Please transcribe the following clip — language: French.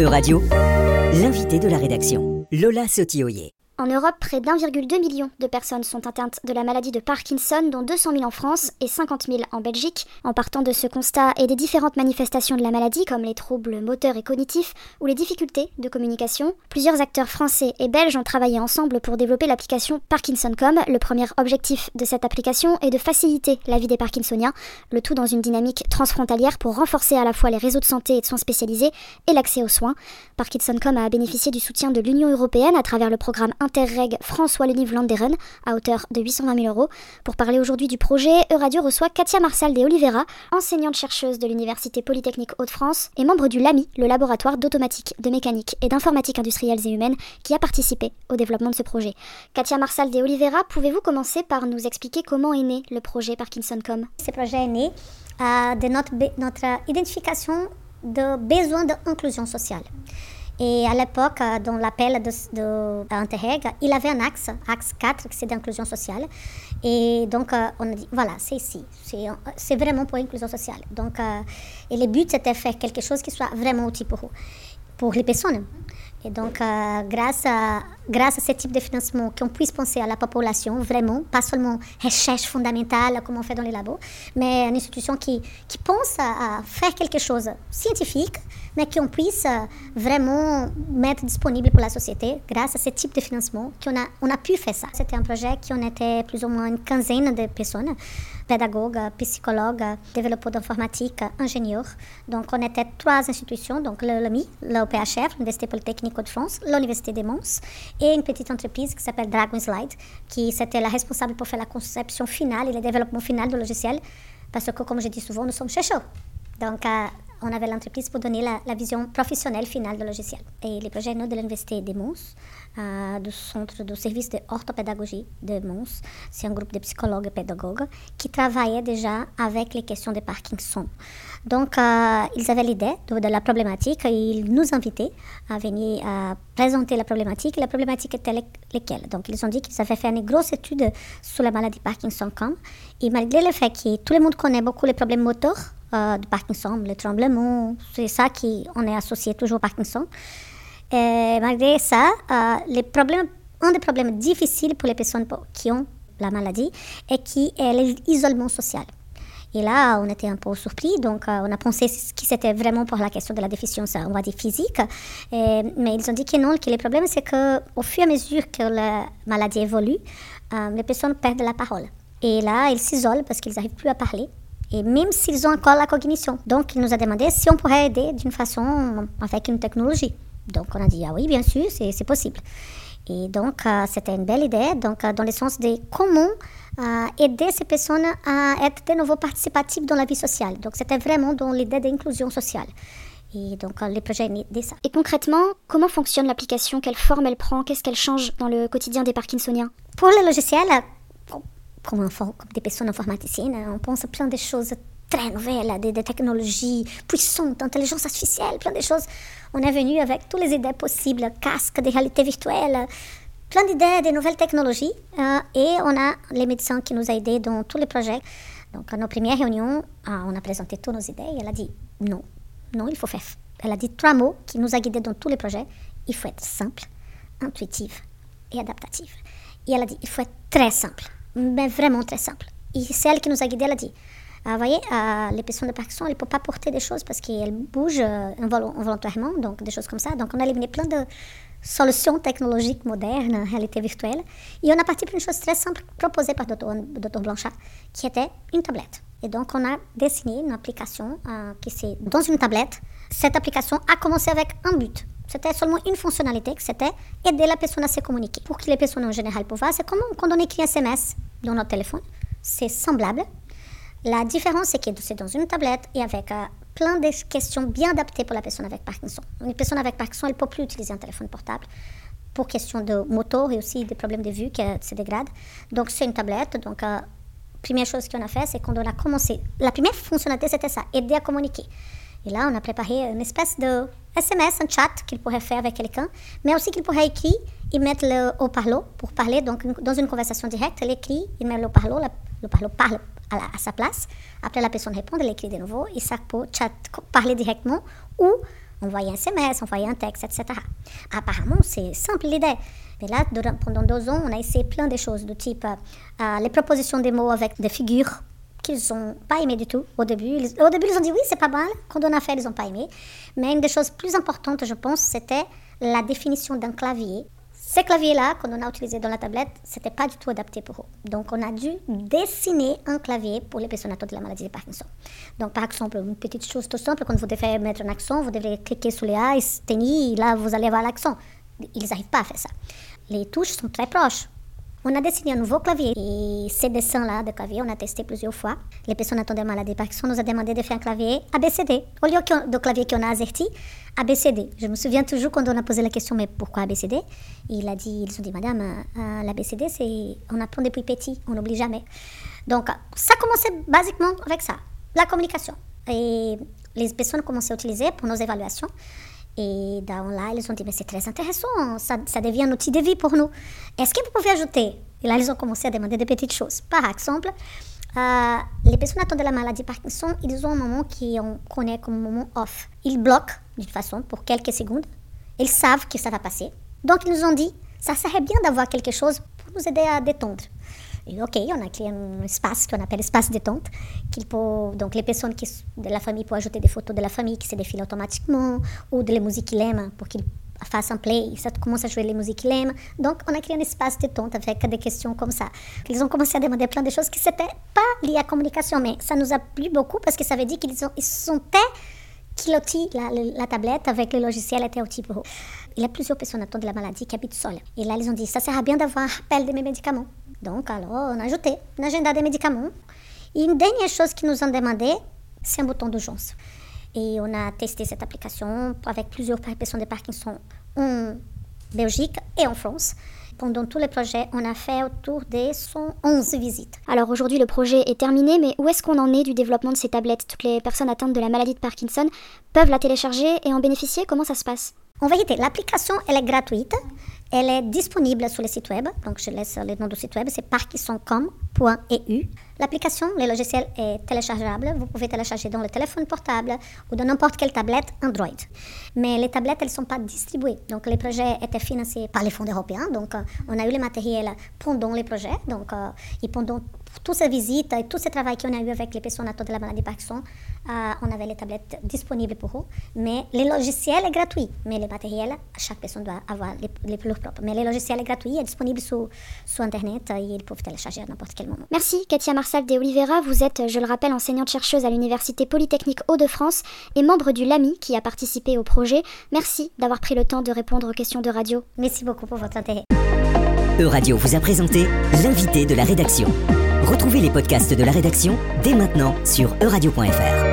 E-Radio, l'invité de la rédaction, Lola Sotioyer. En Europe, près d'1,2 million de personnes sont atteintes de la maladie de Parkinson, dont 200 000 en France et 50 000 en Belgique. En partant de ce constat et des différentes manifestations de la maladie, comme les troubles moteurs et cognitifs ou les difficultés de communication, plusieurs acteurs français et belges ont travaillé ensemble pour développer l'application Parkinson.com. Le premier objectif de cette application est de faciliter la vie des Parkinsoniens, le tout dans une dynamique transfrontalière pour renforcer à la fois les réseaux de santé et de soins spécialisés et l'accès aux soins. Parkinson.com a bénéficié du soutien de l'Union européenne à travers le programme Interreg François Lenive Landeren à hauteur de 820 000 euros. Pour parler aujourd'hui du projet, Euradio reçoit Katia Marsal de Oliveira, enseignante chercheuse de l'Université Polytechnique Hauts-de-France et membre du LAMI, le laboratoire d'automatique, de mécanique et d'informatique industrielle et humaine, qui a participé au développement de ce projet. Katia Marsal de Oliveira, pouvez-vous commencer par nous expliquer comment est né le projet Parkinson.com? Ce projet est né euh, de notre, notre identification de besoin d'inclusion sociale. Et à l'époque, euh, dans l'appel de, de, il avait un axe, axe 4, c'est d'inclusion sociale. Et donc, euh, on a dit, voilà, c'est ici. C'est vraiment pour l'inclusion sociale. Donc, euh, et le but, c'était faire quelque chose qui soit vraiment utile pour, pour les personnes. Et donc, euh, grâce, à, grâce à ce type de financement, qu'on puisse penser à la population, vraiment, pas seulement recherche fondamentale, comme on fait dans les labos, mais une institution qui, qui pense à, faire quelque chose scientifique, mais qu'on puisse vraiment mettre disponible pour la société grâce à ce type de financement qu'on a, on a pu faire ça. C'était un projet qui en était plus ou moins une quinzaine de personnes, pédagogues, psychologues, développeurs d'informatique, ingénieurs. Donc, on était trois institutions, donc le l'OPHF, l'Université Polytechnique de France, l'Université des Mons et une petite entreprise qui s'appelle Dragon Slide, qui c'était la responsable pour faire la conception finale et le développement final du logiciel, parce que, comme je dis souvent, nous sommes chercheurs. Donc, euh, on avait l'entreprise pour donner la, vision professionnelle finale du logiciel. Et les projets nous de l'Université de Mons, euh, du centre du service d'orthopédagogie de Mons, c'est un groupe de psychologues et pédagogues qui travaillaient déjà avec les questions de Parkinson. Donc, euh, ils avaient l'idée de, de, la problématique et ils nous invitaient à venir euh, présenter la problématique. La problématique était lesquelles? Donc, ils ont dit qu'ils avaient fait une grosse étude sur la maladie Parkinson. Et malgré le fait que tout le monde connaît beaucoup les problèmes moteurs, euh, de Parkinson, le tremblement, c'est ça qui on est associé toujours au Parkinson. Et malgré ça, euh, les problèmes, un des problèmes difficiles pour les personnes qui ont la maladie est qui est l'isolement social. Et là, on était un peu surpris, donc euh, on a pensé que c'était vraiment pour la question de la déficience, on va dire physique. Mais ils ont dit que non, que le problème, c'est qu'au fur et à mesure que la maladie évolue, euh, les personnes perdent la parole. Et là, ils s'isolent parce qu'ils n'arrivent plus à parler et même s'ils ont encore la cognition. Donc, il nous a demandé si on pourrait aider d'une façon avec une technologie. Donc, on a dit, ah oui, bien sûr, c'est possible. Et donc, euh, c'était une belle idée, donc, euh, dans le sens de comment euh, aider ces personnes à être de nouveau participatives dans la vie sociale. Donc, c'était vraiment dans l'idée d'inclusion sociale. Et donc, le projet est né ça. Et concrètement, comment fonctionne l'application? Quelle forme elle prend? Qu'est-ce qu'elle change dans le quotidien des Parkinsoniens? Pour le logiciel, comme, comme des personnes informaticiennes, on pense à plein de choses très nouvelles, des, des, technologies puissantes, intelligence artificielle, plein de choses. On est venu avec toutes les idées possibles, casques de réalité virtuelle, plein d'idées de nouvelles technologies. Euh, et on a les médecins qui nous ont aidés dans tous les projets. Donc, à nos premières réunions, euh, on a présenté toutes nos idées et elle a dit non, non, il faut faire. Elle a dit trois mots qui nous ont guidés dans tous les projets. Il faut être simple, intuitif et adaptatif. Et elle a dit il faut être très simple mais vraiment très simple. Et c'est elle qui nous a guidés, elle a dit, vous voyez, euh, les personnes de Parkinson, elles ne peuvent pas porter des choses parce qu'elles bougent euh, involontairement, donc des choses comme ça. Donc on a éliminé plein de solutions technologiques modernes, réalité virtuelle. Et on a parti pour une chose très simple proposée par le docteur Blanchard, qui était une tablette. Et donc on a dessiné une application euh, qui c'est dans une tablette. Cette application a commencé avec un but. C'était seulement une fonctionnalité, c'était aider la personne à se communiquer. Pour que les personnes en général voir, c'est comme quand on écrit un SMS dans notre téléphone. C'est semblable. La différence, c'est que c'est dans une tablette et avec euh, plein de questions bien adaptées pour la personne avec Parkinson. Une personne avec Parkinson, elle ne peut plus utiliser un téléphone portable pour question de moto et aussi des problèmes de vue qui se dégradent. Donc, c'est une tablette. Donc, euh, première chose qu'on a fait, c'est qu'on a commencé. La première fonctionnalité, c'était ça, aider à communiquer. Et là, on a préparé une espèce de SMS, un chat qu'il pourrait faire avec quelqu'un, mais aussi qu'il pourrait écrire et mettre le haut-parleur pour parler. Donc, dans une conversation directe, il écrit, il met le haut-parleur, le haut-parleur parle à, sa place. Après, la personne répond, elle écrit de nouveau et ça peut chat, parler directement ou envoyer un SMS, envoyer un texte, etc. Apparemment, c'est simple l'idée. Mais là, pendant deux ans, on a essayé plein de choses, de type euh, les propositions des mots avec des figures qu'ils n'ont pas aimé du tout au début. au début, ils ont dit oui, c'est pas mal. Quand on a fait, ils n'ont pas aimé. Mais une des choses plus importantes, je pense, c'était la définition d'un clavier. Ces claviers-là, qu'on a utilisé dans la tablette, c'était pas du tout adapté pour eux. Donc, on a dû dessiner un clavier pour les personnes atteintes de la maladie de Parkinson. Donc, par exemple, une petite chose tout simple, quand vous devez mettre un accent, vous devez cliquer sur les A et tenir, là, vous allez avoir l'accent. Ils n'arrivent pas à faire ça. Les touches sont très proches. On a dessiné un nouveau clavier et ces dessins-là de clavier, on a testé plusieurs fois. Les personnes de maladie Parkinson nous ont demandé de faire un clavier ABCD. Au lieu de clavier qu'on a azerti, ABCD. Je me souviens toujours quand on a posé la question, mais pourquoi ABCD Il a dit, ils ont dit, madame, euh, l'ABCD, c'est, on apprend depuis petit, on n'oublie jamais. Donc, ça commençait basiquement avec ça, la communication. Et les personnes commençaient à utiliser pour nos évaluations. Et dans là, ils ont dit, mais c'est très intéressant, ça, devient un outil de vie pour nous. Est-ce que vous pouvez ajouter? Et là, ils ont commencé à demander des petites choses. Par exemple, euh, les personnes atteintes de la maladie Parkinson, ils ont un moment qu'on connaît comme un moment off. Ils bloquent d'une façon pour quelques secondes. Ils savent que ça va passer. Donc, ils nous ont dit, ça serait bien d'avoir quelque chose pour nous aider à détendre. OK, on a créé un espace qu'on appelle espace détente. Qu'il peut, donc les personnes qui, de la famille peuvent ajouter des photos de la famille qui se défilent automatiquement ou de la musique qu'ils aiment pour qu'ils fassent un play, ça commence à jouer les musiques qu'ils aiment. Donc on a créé un espace détente avec des questions comme ça. Ils ont commencé à demander plein de choses qui n'étaient pas liées à la communication, mais ça nous a plu beaucoup parce que ça veut dire qu'ils ils sont qui la, la, tablette avec le logiciel était outil pour eux. Il y a plusieurs personnes atteintes de la maladie qui habitent seules. Et là, ils ont dit, ça sert à bien d'avoir un rappel de mes médicaments. Donc, alors, on a ajouté un agenda des médicaments. Et une dernière chose qu'ils nous ont demandé, c'est un bouton d'urgence. Et on a testé cette application avec plusieurs personnes de Parkinson en Belgique et en France. Pendant tous les projets, on a fait autour de 111 visites. Alors aujourd'hui, le projet est terminé, mais où est-ce qu'on en est du développement de ces tablettes? Toutes les personnes atteintes de la maladie de Parkinson peuvent la télécharger et en bénéficier? Comment ça se passe? En vérité, l'application, elle est gratuite. Elle est disponible sur le site web. Donc, je laisse le nom du site web. C'est parkinsoncom.eu. L'application, le logiciel est téléchargeable. Vous pouvez télécharger dans le téléphone portable ou dans n'importe quelle tablette Android. Mais les tablettes, elles ne sont pas distribuées. Donc, les projets étaient financés par les fonds européens. Donc, euh, on a eu le matériel pendant les projets. Donc, euh, et pendant toutes ces visites et tout ce travail qu'on a eu avec les personnes atteintes de la maladie Parkinson, euh, on avait les tablettes disponibles pour eux. Mais le logiciel est gratuit. Mais le matériel, chaque personne doit avoir les, les plus propres. Mais le logiciel est gratuit, est disponible sur, sur Internet et ils peuvent télécharger à n'importe quel moment. Merci, Katia Marsal de Oliveira. Vous êtes, je le rappelle, enseignante-chercheuse à l'Université Polytechnique Hauts-de-France et membre du LAMI qui a participé au projet. Merci d'avoir pris le temps de répondre aux questions de radio. Merci beaucoup pour votre intérêt. Euradio vous a présenté l'invité de la rédaction. Retrouvez les podcasts de la rédaction dès maintenant sur euradio.fr.